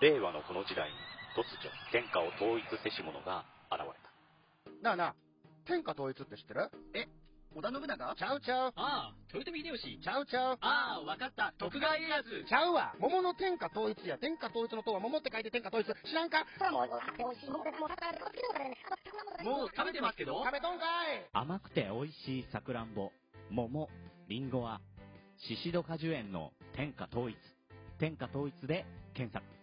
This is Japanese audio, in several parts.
令和のこの時代に突如天下を統一せし者が現れなあなあ、天下統一って知ってる？織田信長？ちゃうちゃう。ああ、豊臣秀吉。ちゃうちゃう。ああ、わかった。徳川家康。ちゃうわ。桃の天下統一や。天下統一の塔は桃って書いて天下統一。知らんか？もう食べてますけど？食べとんかい甘くて美味しいさくらんぼ、桃、りんごは、シシド果樹園の天下統一。天下統一で検索。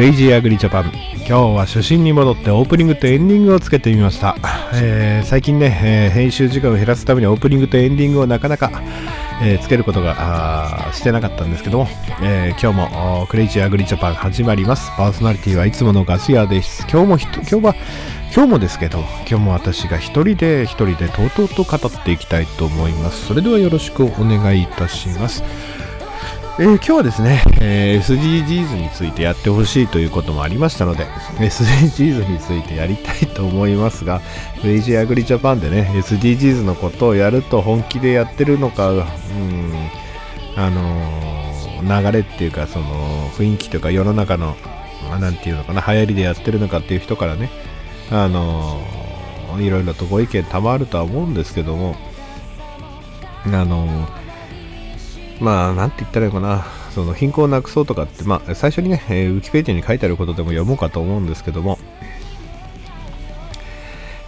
レイジーアグリジャパン。今日は初心に戻ってオープニングとエンディングをつけてみました。えー最近ね、えー編集時間を減らすためにオープニングとエンディングをなかなか、えーつけることがしてなかったんですけども、え今日もクレイジーアグリジャパン始まります。パーソナリティはいつものガス屋です。今日も今日は今日もですけど、今日も私が一人で一人でとうとうと語っていきたいと思います。それではよろしくお願いいたします。えー今日はですね、えー SDGs についてやってほしいということもありましたので、SDGs についてやりたいと思いますが、クレイジーアグリジャパンでね、SDGs のことをやると本気でやってるのか、うん、あのー流れっていうか、その雰囲気というか世の中の、まあなんていうのかな、流行りでやってるのかっていう人からね、あのーいろいろとご意見賜るとは思うんですけども、あのーまあ、なんて言ったらいいのかな、その貧困をなくそうとかって、まあ、最初にね、えーウィキペディアに書いてあることでも読もうかと思うんですけども、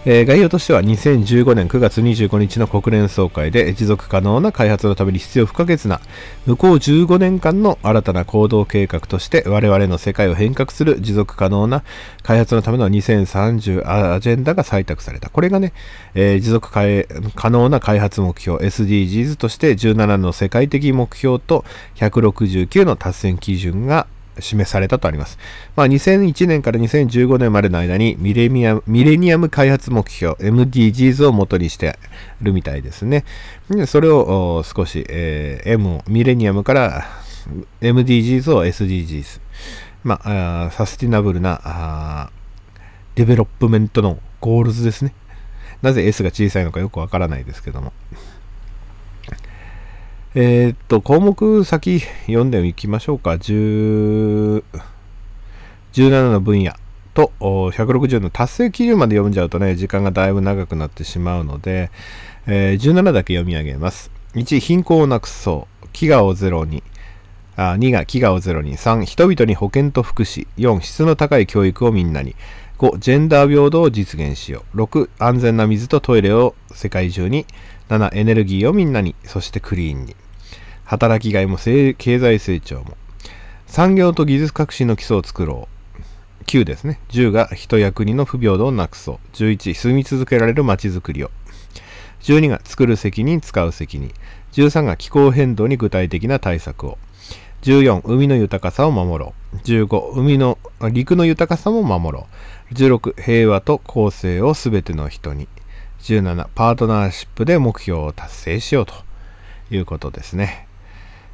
えー概要としては2015年9月25日の国連総会で持続可能な開発のために必要不可欠な向こう15年間の新たな行動計画として我々の世界を変革する持続可能な開発のための2030アジェンダが採択された。これがね、えー持続可可能な開発目標 SDGs として17の世界的目標と169の達成基準が示されたとあります。まあ、2001年から2015年までの間にミレニアム開発目標 MDGs を元にしてるみたいですね。それを少し、えー M をミレニアムから MDGs を SDGs。まあ、サスティナブルなデベロップメントのゴールズですね。なぜ S が小さいのかよくわからないですけども。えーっと、項目先読んでいきましょうか。10 17の分野と160の達成基準まで読んじゃうとね、時間がだいぶ長くなってしまうので、えー17だけ読み上げます。1、貧困をなくそう。飢餓をゼロに。あ2が飢餓をゼロに。3、人々に保健と福祉。4、質の高い教育をみんなに。5、ジェンダー平等を実現しよう。6、安全な水とトイレを世界中に。7、エネルギーをみんなに。そしてクリーンに。働きがいも経済成長も。産業と技術革新の基礎を作ろう。9ですね。10が人や国の不平等をなくそう。11、住み続けられる街づくりを。12が作る責任、使う責任。13が気候変動に具体的な対策を。14、海の豊かさを守ろう。15、海の、陸の豊かさも守ろう。16、平和と公正をすべての人に。17、パートナーシップで目標を達成しようということですね。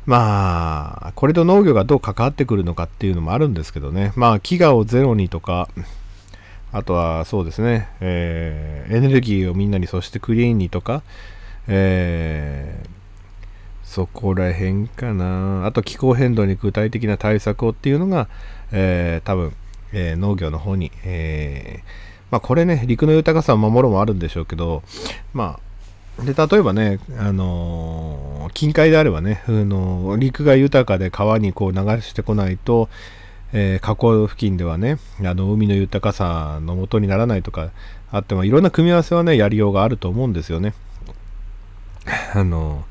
まあ、これと農業がどう関わってくるのかっていうのもあるんですけどね。まあ、飢餓をゼロにとか、あとはそうですね、えーエネルギーをみんなに、そしてクリーンにとか、えーそこら辺かな。あと気候変動に具体的な対策をっていうのが、えー多分、えー農業の方に、えーまあこれね、陸の豊かさを守るもあるんでしょうけど、まあ、で、例えばね、あのー近海であればね、あのー陸が豊かで川にこう流してこないと、えー河口付近ではね、あの海の豊かさの元にならないとかあっても、いろんな組み合わせはね、やりようがあると思うんですよね。あの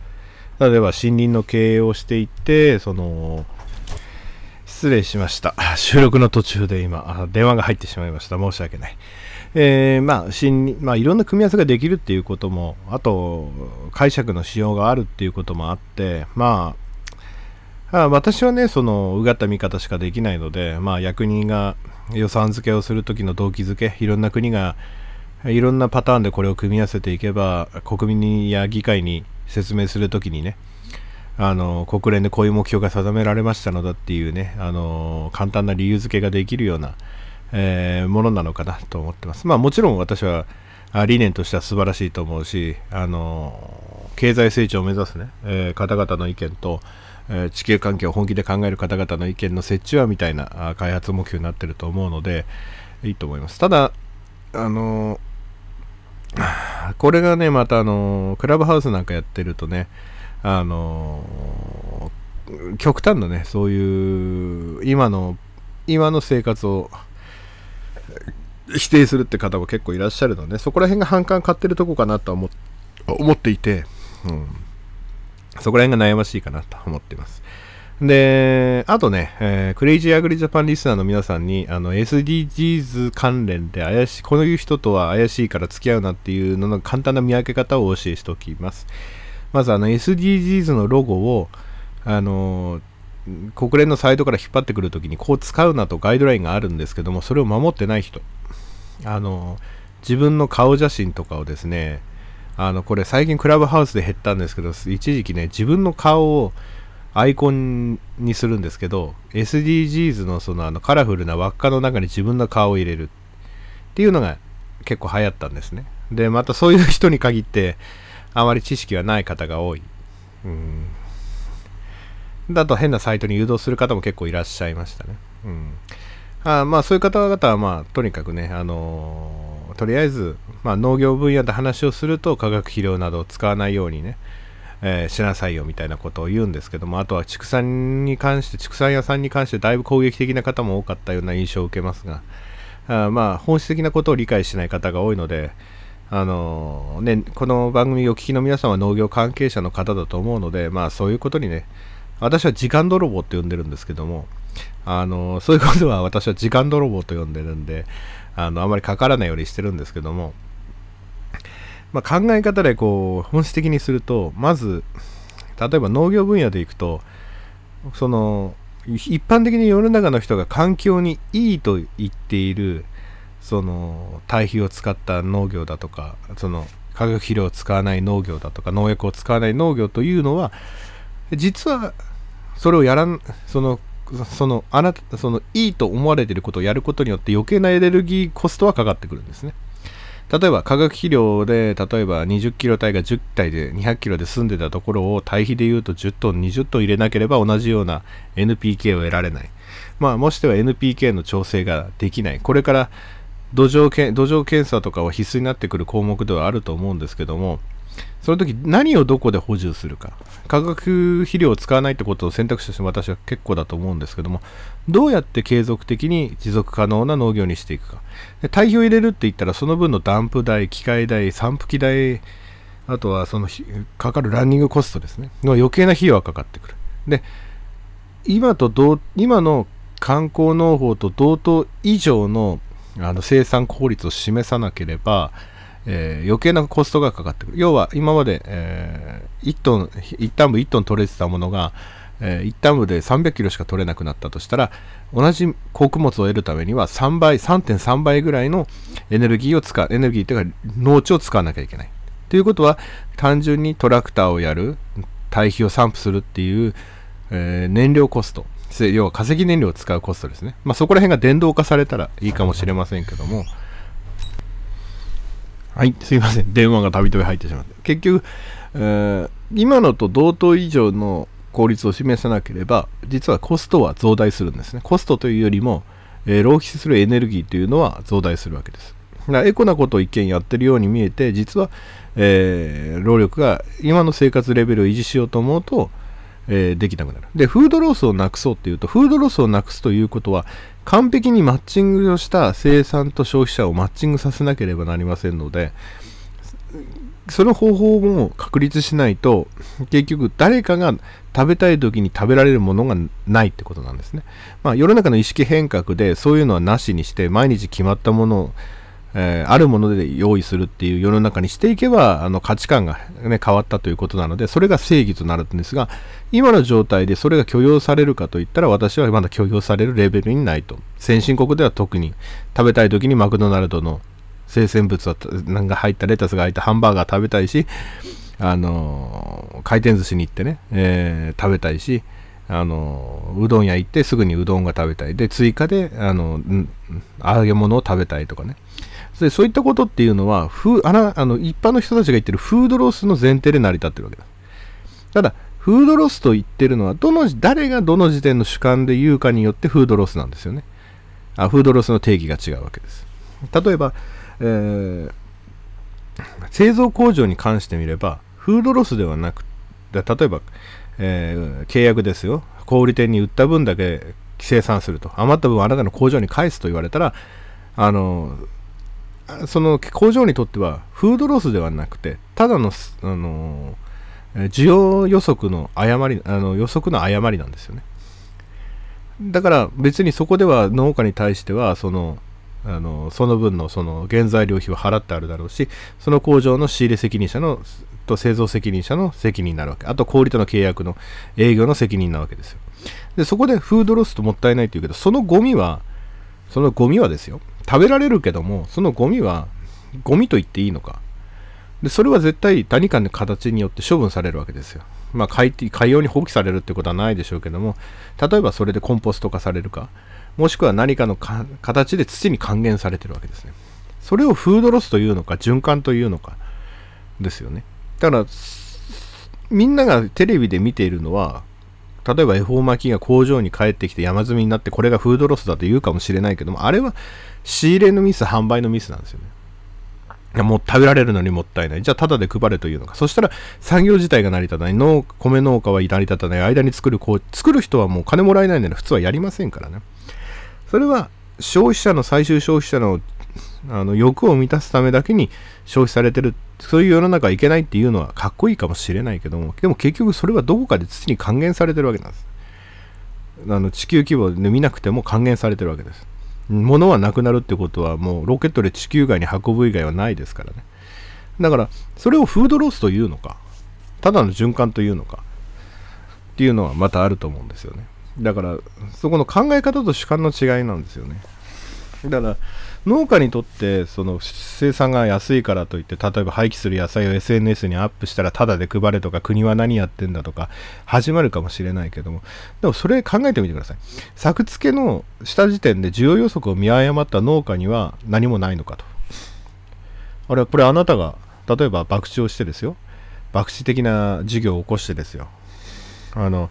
例えば森林の経営をしていって、その、失礼しました。収録の途中で今、電話が入ってしまいました。申し訳ない。えーまあ、森林まあ、いろんな組み合わせができるっていうことも、あと、解釈の仕様があるっていうこともあって、まあ、あ私はね、その、うがった見方しかできないので、まあ、役人が予算付けをするときの動機付け、いろんな国が、いろんなパターンでこれを組み合わせていけば、国民や議会に説明するときにね、あの国連でこういう目標が定められましたのだっていうね、あの簡単な理由付けができるような、えーものなのかなと思ってます。まあもちろん私は理念としては素晴らしいと思うし、あの経済成長を目指すね、えー方々の意見と、えー地球環境を本気で考える方々の意見の折衷案みたいな開発目標になってると思うので、いいと思います。ただ、あのこれがね、またあのクラブハウスなんかやってるとね、あの極端なね、そういう今の今の生活を否定するって方も結構いらっしゃるので、そこら辺が反感買ってるとこかなと思思っていて、うん、そこら辺が悩ましいかなと思っています。で、あとね、えークレイジーアグリジャパンリスナーの皆さんに、あの、SDGs 関連で怪しい、こういう人とは怪しいから付き合うなっていうのの簡単な見分け方をお教えしておきます。まず、あの、SDGs のロゴを、あの、国連のサイトから引っ張ってくるときにこう使うなとガイドラインがあるんですけども、それを守ってない人。あの、自分の顔写真とかをですね、あの、これ最近クラブハウスで減ったんですけど、一時期ね、自分の顔をアイコンにするんですけど、SDGs のそのあのカラフルな輪っかの中に自分の顔を入れるっていうのが結構流行ったんですね。で、またそういう人に限って、あまり知識がない方が多い。うん。だと変なサイトに誘導する方も結構いらっしゃいましたね。うん。あまあそういう方々はまあとにかくね、あのーとりあえず、まあ、農業分野で話をすると化学肥料などを使わないようにね、えーしなさいよみたいなことを言うんですけども、あとは畜産に関して、畜産屋さんに関してだいぶ攻撃的な方も多かったような印象を受けますが、あまあ本質的なことを理解しない方が多いので、あのね、この番組をお聞きの皆さんは農業関係者の方だと思うので、まあそういうことにね、私は時間泥棒って呼んでるんですけども、あのそういうことは私は時間泥棒と呼んでるんで、あのあまりかからないようにしてるんですけども、まあ、考え方でこう本質的にすると、まず、例えば農業分野でいくと、その一般的に世の中の人が環境にいいと言っているその堆肥を使った農業だとかその化学肥料を使わない農業だとか農薬を使わない農業というのは実はそれをやらんそのそのあなたそのいいと思われていることをやることによって余計なエネルギーコストはかかってくるんですね。例えば化学肥料で例えば20キロ体が10体で200キロで済んでたところを堆肥でいうと10トン20トン入れなければ同じような NPK を得られない。まあもしくは NPK の調整ができない。これから土壌け土壌検査とかは必須になってくる項目ではあると思うんですけどもその時何をどこで補充するか。化学肥料を使わないってことを選択肢として私は結構だと思うんですけどもどうやって継続的に持続可能な農業にしていくか。で堆肥を入れるって言ったらその分のダンプ代機械代散布機代あとはそのかかるランニングコストですね。の余計な費用がかかってくる。で今と同今の観光農法と同等以上のあの生産効率を示さなければ、えー余計なコストがかかってくる。要は今まで、えー1トン、一旦部1トン取れてたものが、えー一旦部で300キロしか取れなくなったとしたら、同じ穀物を得るためには3倍、3.3倍ぐらいのエネルギーを使う、エネルギーというか農地を使わなきゃいけない。ということは、単純にトラクターをやる、堆肥を散布するっていう、えー燃料コスト、要は化石燃料を使うコストですね。まあそこら辺が電動化されたらいいかもしれませんけども、はい、すいません。電話がたびたび入ってしまって。結局、えー今のと同等以上の効率を示さなければ、実はコストは増大するんですね。コストというよりも、えー浪費するエネルギーというのは増大するわけです。だからエコなことを一見やってるように見えて、実は、えー労力が今の生活レベルを維持しようと思うと、えできなくなる。で、フードロスをなくそうっていうと、フードロスをなくすということは、完璧にマッチングをした生産と消費者をマッチングさせなければなりませんので、その方法も確立しないと結局誰かが食べたい時に食べられるものがないってことなんですね。まあ、世の中の意識変革でそういうのはなしにして毎日決まったものを、えーあるもので用意するっていう世の中にしていけばあの価値観が、ね、変わったということなのでそれが正義となるんですが今の状態でそれが許容されるかといったら私はまだ許容されるレベルにないと。先進国では特に食べたい時にマクドナルドの生鮮物が入ったレタスが入ったハンバーガー食べたいしあの回転寿司に行ってね、えー食べたいしあのうどん屋行ってすぐにうどんが食べたい。で追加であの揚げ物を食べたいとかね。でそういったことっていうのはフーあらあの一般の人たちが言ってるフードロスの前提で成り立ってるわけですただフードロスと言ってるのはどの誰がどの時点の主観で言うかによってフードロスなんですよね。あフードロスの定義が違うわけです。例えば、えー製造工場に関してみればフードロスではなく例えば、えー契約ですよ。小売店に売った分だけ生産すると。余った分あなたの工場に返すと言われたらあのその工場にとってはフードロスではなくてただのあの需要予測の誤りあの予測の誤りなんですよね。だから別にそこでは農家に対してはそのあのその分のその原材料費は払ってあるだろうしその工場の仕入れ責任者のと製造責任者の責任になるわけ。あと小売との契約の営業の責任なわけですよ。でそこでフードロスともったいないっていうけどそのゴミはそのゴミはですよ。食べられるけどもそのゴミはゴミと言っていいのかでそれは絶対何かの形によって処分されるわけですよ。まあ海海洋に放棄されるってことはないでしょうけども例えばそれでコンポスト化されるかもしくは何かの形で土に還元されてるわけですね。それをフードロスというのか循環というのかですよね。だからみんながテレビで見ているのは例えば恵方巻きが工場に帰ってきて山積みになってこれがフードロスだと言うかもしれないけどもあれは仕入れのミス販売のミスなんですよね。いやもう食べられるのにもったいない。じゃあ、ただで配れというのか。そしたら、産業自体が成り立たない。農米農家は成り立たない。間に作る、こう、作る人はもう金もらえないなら普通はやりませんからね。それは、消費者の、最終消費者の、あの、欲を満たすためだけに消費されてる。そういう世の中はいけないっていうのはかっこいいかもしれないけども、でも結局それはどこかで土に還元されてるわけなんです。あの地球規模で見なくても還元されてるわけです。物はなくなるってことはもうロケットで地球外に運ぶ以外はないですからね。だからそれをフードロスというのか、ただの循環というのかっていうのはまたあると思うんですよね。だからそこの考え方と主観の違いなんですよね。だから農家にとってその生産が安いからといって例えば廃棄する野菜を SNS にアップしたらタダで配れとか国は何やってんだとか始まるかもしれないけども。でもそれ考えてみてください。作付けのした時点で需要予測を見誤った農家には何もないのかと。あれはこれあなたが例えば博打をしてですよ。博打的な事業を起こしてですよ。あの、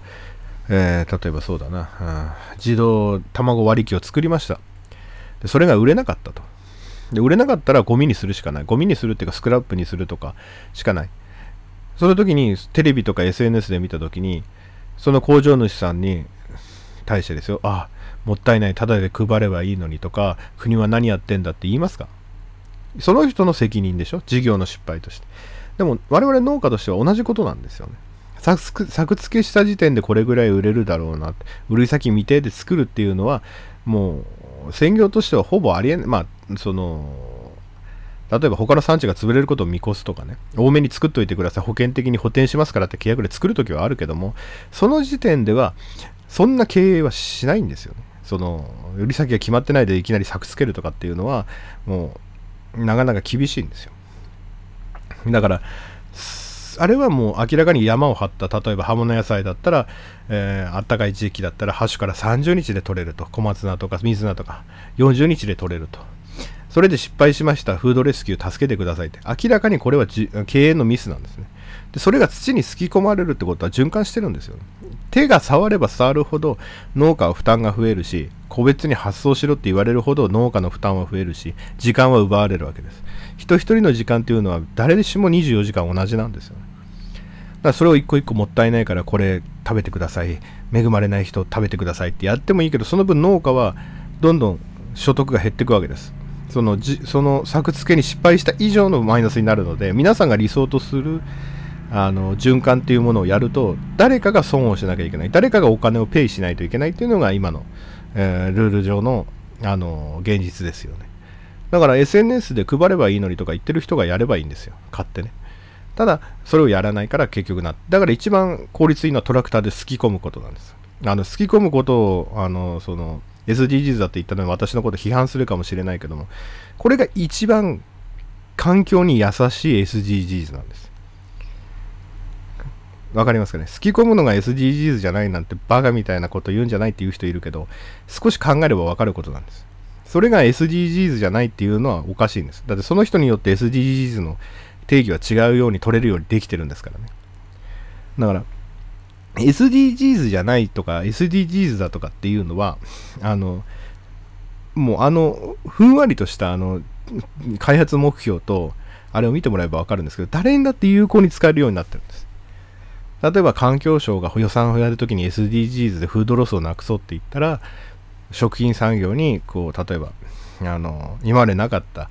えー例えばそうだな。あー自動卵割り機を作りました。でそれが売れなかったと。で売れなかったらゴミにするしかない。ゴミにするっていうかスクラップにするとかしかない。その時にテレビとか SNS で見た時にその工場主さんに対してですよあもったいない。ただで配ればいいのにとか国は何やってんだって言いますか。その人の責任でしょ。事業の失敗として。でも我々農家としては同じことなんですよね。作付作付けした時点でこれぐらい売れるだろうな。売り先未定で作るっていうのはもう専業としてはほぼありえない。まあその例えば他の産地が潰れることを見越すとかね。多めに作っといてください。保険的に補填しますからって契約で作るときはあるけども。その時点ではそんな経営はしないんですよね。その売り先が決まってないでいきなり作付けるとかっていうのはもうなかなか厳しいんですよ。だからあれはもう明らかに山を張った例えば葉物野菜だったら、えーあったかい地域だったらハッシュから30日で取れると小松菜とか水菜とか40日で取れると。それで失敗しました。フードレスキュー助けてくださいって。明らかにこれは経営のミスなんですね。でそれが土にすき込まれるってことは循環してるんですよ手が触れば触るほど農家は負担が増えるし個別に発送しろって言われるほど農家の負担は増えるし時間は奪われるわけです。人一人の時間っていうのは誰しも24時間同じなんですよね。らそれを一個一個もったいないからこれ食べてください。恵まれない人食べてくださいってやってもいいけどその分農家はどんどん所得が減っていくわけです。そのじその作付けに失敗した以上のマイナスになるので皆さんが理想とするあの循環っていうものをやると誰かが損をしなきゃいけない。誰かがお金をペイしないといけないっていうのが今の、えールール上のあの現実ですよね。だから SNS で配ればいいのにとか言ってる人がやればいいんですよ。買ってね。ただそれをやらないから結局な。だから一番効率いいのはトラクターですき込むことなんです。あのすき込むことをあのその SDGs だって言ったのに私のこと批判するかもしれないけどもこれが一番環境に優しい SDGs なんです。わかりますかね？すき込むのが SDGs じゃないなんてバカみたいなこと言うんじゃないっていう人いるけど少し考えればわかることなんです。それが SDGs じゃないっていうのはおかしいんです。だってその人によって SDGs の定義は違うように取れるようにできてるんですからね。だから SDGs じゃないとか SDGs だとかっていうのはあのもうあのふんわりとしたあの開発目標とあれを見てもらえば分かるんですけど誰にだって有効に使えるようになってるんです。例えば環境省が予算をやるときに SDGs でフードロスをなくそうって言ったら食品産業にこう例えばあの今までなかった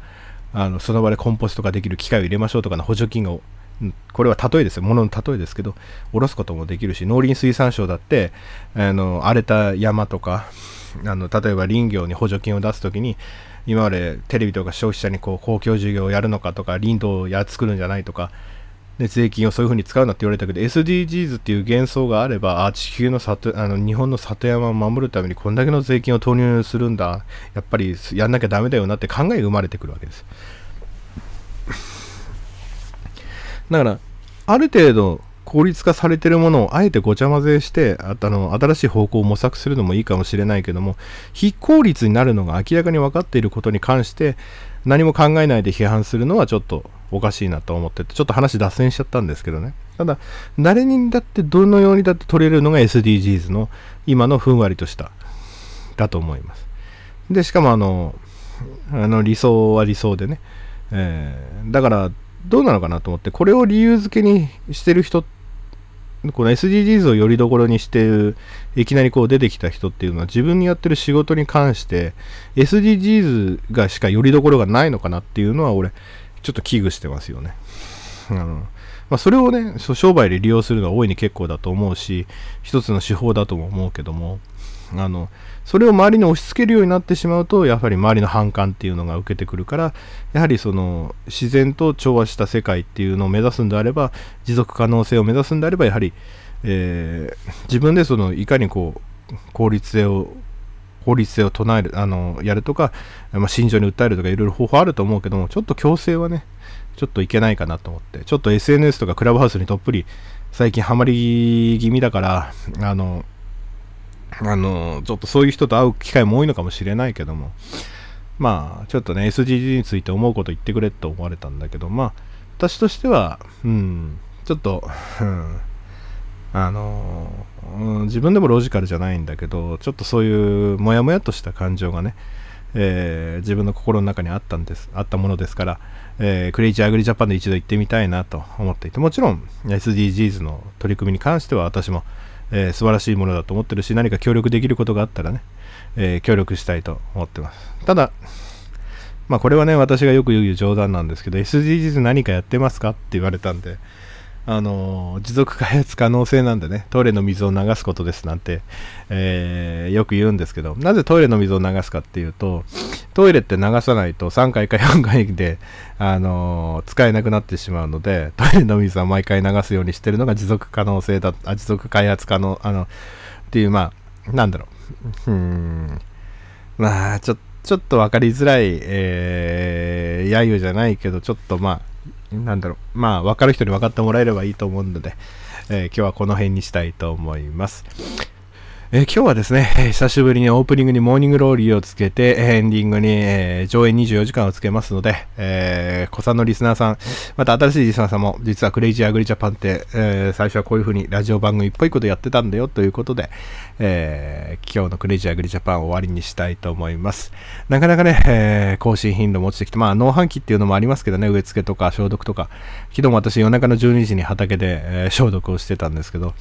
あのその場でコンポストができる機械を入れましょうとかの補助金をこれは例えですよ、ものの例えですけど、下ろすこともできるし、農林水産省だって、あの荒れた山とか、あの例えば林業に補助金を出すときに、今までテレビとか消費者にこう公共事業をやるのかとか、林道をや作るんじゃないとか、で税金をそういうふうに使うなって言われたけど、SDGs っていう幻想があれば、あ地球の里あの日本の里山を守るためにこんだけの税金を投入するんだ、やっぱりやんなきゃダメだよなって考えが生まれてくるわけです。だから、ある程度効率化されてるものをあえてごちゃ混ぜしてああの新しい方向を模索するのもいいかもしれないけども非効率になるのが明らかに分かっていることに関して何も考えないで批判するのはちょっとおかしいなと思っててちょっと話脱線しちゃったんですけどね。ただ誰にだってどのようにだって取れるのが SDGs の今のふんわりとしただと思います。でしかもあのあの理想は理想でね、えーだからどうなのかなと思ってこれを理由付けにしてる人この SDGs をよりどころにしてるいきなりこう出てきた人っていうのは自分にやってる仕事に関して SDGs がしかよりどころがないのかなっていうのは俺ちょっと危惧してますよね。あのまあ、それをね商売で利用するのは大いに結構だと思うし一つの手法だとも思うけどもあのそれを周りに押し付けるようになってしまうとやはり周りの反感っていうのが受けてくるからやはりその自然と調和した世界っていうのを目指すんであれば持続可能性を目指すんであればやはり、えー自分でそのいかにこう効率性を法律性を唱えるあのやるとか、まあ、心情に訴えるとかいろいろ方法あると思うけどもちょっと強制はねちょっといけないかなと思ってちょっと SNS とかクラブハウスにどっぷり最近ハマり気味だからあのあのちょっとそういう人と会う機会も多いのかもしれないけどもまあちょっとね SDG について思うこと言ってくれと思われたんだけどまあ私としてはうんちょっと、うん、あの、うん自分でもロジカルじゃないんだけどちょっとそういうモヤモヤとした感情がね、えー自分の心の中にあったんですあったものですから、えークレイジーアグリジャパンで一度行ってみたいなと思っていてもちろん SDGs の取り組みに関しては私も、えー素晴らしいものだと思ってるし何か協力できることがあったらね、え協力したいと思ってます。ただまあこれはね私がよく言う冗談なんですけど SDGs 何かやってますかって言われたんであの持続開発可能性なんでねトイレの水を流すことですなんて、えーよく言うんですけどなぜトイレの水を流すかっていうとトイレって流さないと3回か4回で、あの使えなくなってしまうのでトイレの水は毎回流すようにしてるのが持続可能性だあ持続開発可能あのっていうまあなんだろう。うん。まあちょちょっと分かりづらい、えー、揶揄じゃないけどちょっとまあなんだろうまあ分かる人に分かってもらえればいいと思うので、えー今日はこの辺にしたいと思います。えー今日はですね、久しぶりにオープニングにモーニングローリーをつけて、エンディングに、えー上演24時間をつけますので、えー、古参のリスナーさん、また新しいリスナーさんも、実はクレイジーアグリジャパンって、え最初はこういう風にラジオ番組っぽいことやってたんだよということで、え今日のクレイジーアグリジャパンを終わりにしたいと思います。なかなかね、え更新頻度も落ちてきて、まあ、農繁期っていうのもありますけどね、植え付けとか消毒とか、昨日も私夜中の12時に畑で、え消毒をしてたんですけど、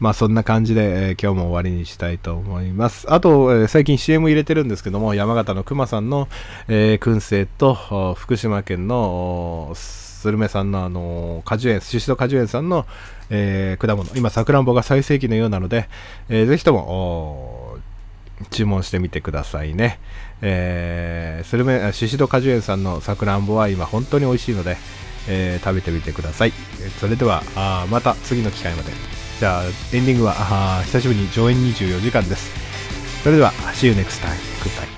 まあそんな感じで、えー今日も終わりにしたいと思います。あと、えー最近 CM 入れてるんですけども、山形の熊さんの、えー燻製と、福島県のスルメさんのあの果樹園、シシド果樹園さんの、えー果物、今さくらんぼが最盛期のようなので、えーぜひとも注文してみてくださいね。えー、スルメ、シシド果樹園さんのさくらんぼは今本当に美味しいので、えー食べてみてください。それでは、あまた次の機会まで。じゃあ、エンディングは、あ久しぶりに上演24時間です。それでは、See you next time. Goodbye.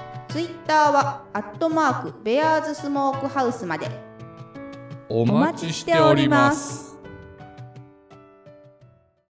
ツイッターはアットマークベアーズスモークハウスまで。お待ちしております。